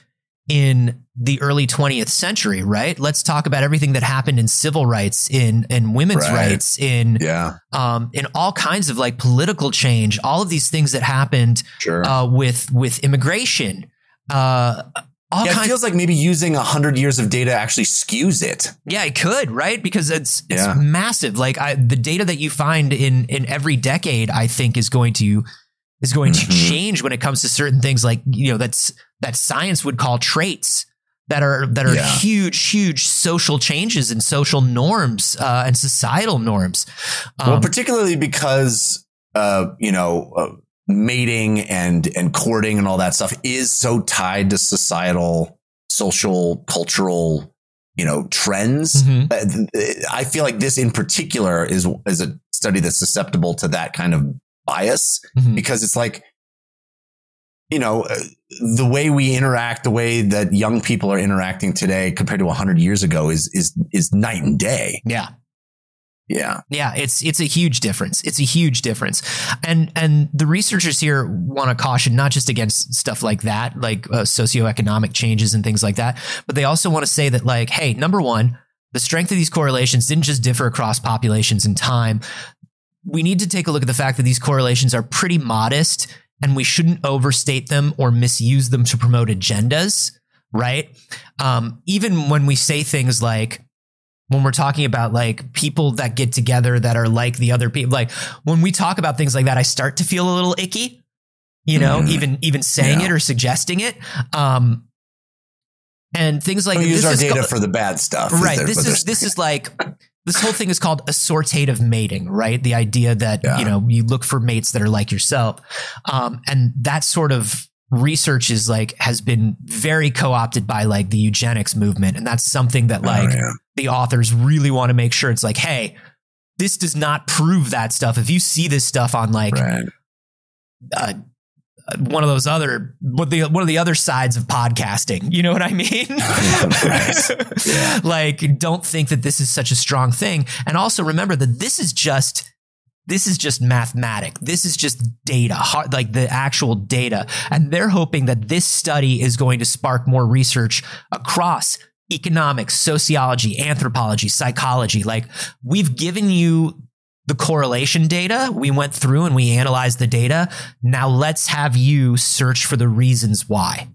in the early 20th century, right? Let's talk about everything that happened in civil rights, in in women's Right. rights, in Yeah, um in all kinds of like political change, all of these things that happened sure. uh with with immigration. Uh all yeah, it feels like maybe using a hundred years of data actually skews it. Yeah, it could, right? Because it's it's Yeah. massive. Like I, the data that you find in in every decade, I think is going to is going to Mhm. change when it comes to certain things like you know that's that science would call traits that are that are Yeah. huge huge social changes and social norms uh, and societal norms. Um, well, particularly because uh, you know uh, mating and and courting and all that stuff is so tied to societal, social, cultural, you know, trends. mhm. Uh, I feel like this in particular is is a study that's susceptible to that kind of bias Mhm. because it's like you know, uh, the way we interact, the way that young people are interacting today compared to 100 years ago is is is night and day. Yeah. Yeah. Yeah, it's it's a huge difference. It's a huge difference, and and the researchers here want to caution not just against stuff like that, like uh, socioeconomic changes and things like that, but they also want to say that like, hey, number one, the strength of these correlations didn't just differ across populations and time. We need to take a look at the fact that these correlations are pretty modest, and we shouldn't overstate them or misuse them to promote agendas. Right? Um, even when we say things like when we're talking about like people that get together that are like the other people like when we talk about things like that i start to feel a little icky you know Mhm. even even saying Yeah. it or suggesting it um and things like we use this our is data called- for the bad stuff. right their- this is this is like this whole thing is called assortative mating right the idea that Yeah. you know you look for mates that are like yourself um and that sort of research is like has been very co-opted by like the eugenics movement and that's something that Oh, like yeah. the authors really want to make sure it's like, hey, this does not prove that stuff. If you see this stuff on like right. uh, uh, one of those other what the one of the other sides of podcasting, you know what I mean? Yeah. Like, don't think that this is such a strong thing, and also remember that this is just. This is just mathematic. This is just data, like the actual data. And they're hoping that this study is going to spark more research across economics, sociology, anthropology, psychology. Like we've given you the correlation data. We went through and we analyzed the data. Now let's have you search for the reasons why.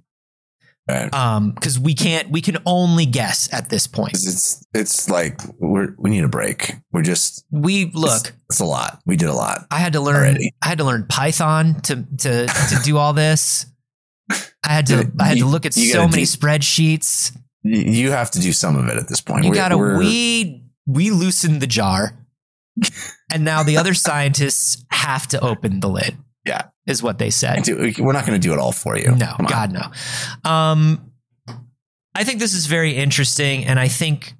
Right. Um, cause we can't, we can only guess at this point. It's it's like we're we need a break. We're just We look, It's a lot. We did a lot. I had to learn, Already. I had to learn Python to, to, to do all this. I had to, I had to look at so many do- spreadsheets. You have to do some of it at this point. You We're- gotta, we, we loosened the jar and now the other scientists have to open the lid. Yeah. Is what they said. we're not going to do it all for you. No, God, no. Um, I think this is very interesting, and I think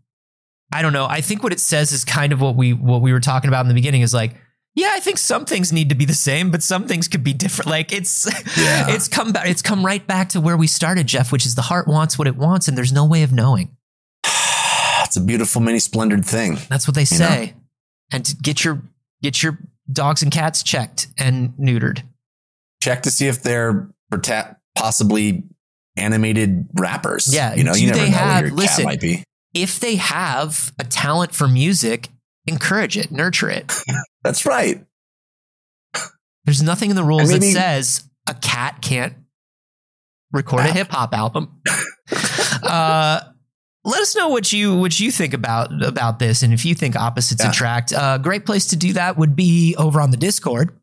I don't know. I think what it says is kind of what we what we were talking about in the beginning is like, yeah, I think some things need to be the same, but some things could be different. Like it's Yeah. it's come back it's come right back to where we started, Jeff, which is the heart wants what it wants, and there's no way of knowing. It's a beautiful mini splendid thing. That's what they You know? say. And to get your get your dogs and cats checked and neutered. Check to see if they're possibly animated rappers. Yeah, you know, you never know have- what your listen, cat might be. If they have a talent for music, encourage it, nurture it. That's right. There's nothing in the rules And that says a cat can't record a Ah. hip hop album. uh, let us know what you what you think about about this, and if you think opposites Yeah. attract. A uh, great place to do that would be over on the Discord.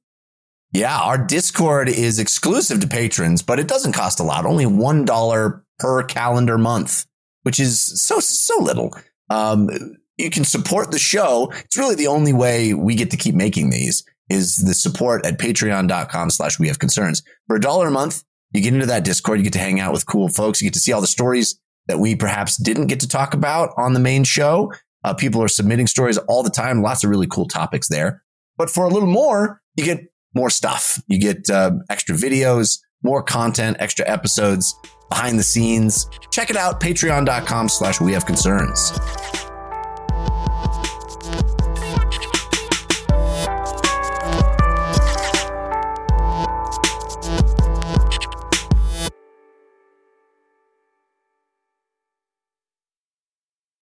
Yeah, our Discord is exclusive to patrons, but it doesn't cost a lot. Only one dollar per calendar month, which is so so little. Um, you can support the show. It's really the only way we get to keep making these is the support at patreon.com slash we have concerns. For a dollar a month, you get into that Discord, you get to hang out with cool folks, you get to see all the stories that we perhaps didn't get to talk about on the main show. Uh, people are submitting stories all the time, lots of really cool topics there. But for a little more, you get more stuff. You get uh, extra videos, more content, extra episodes, behind the scenes. Check it out, patreon.com slash we have concerns.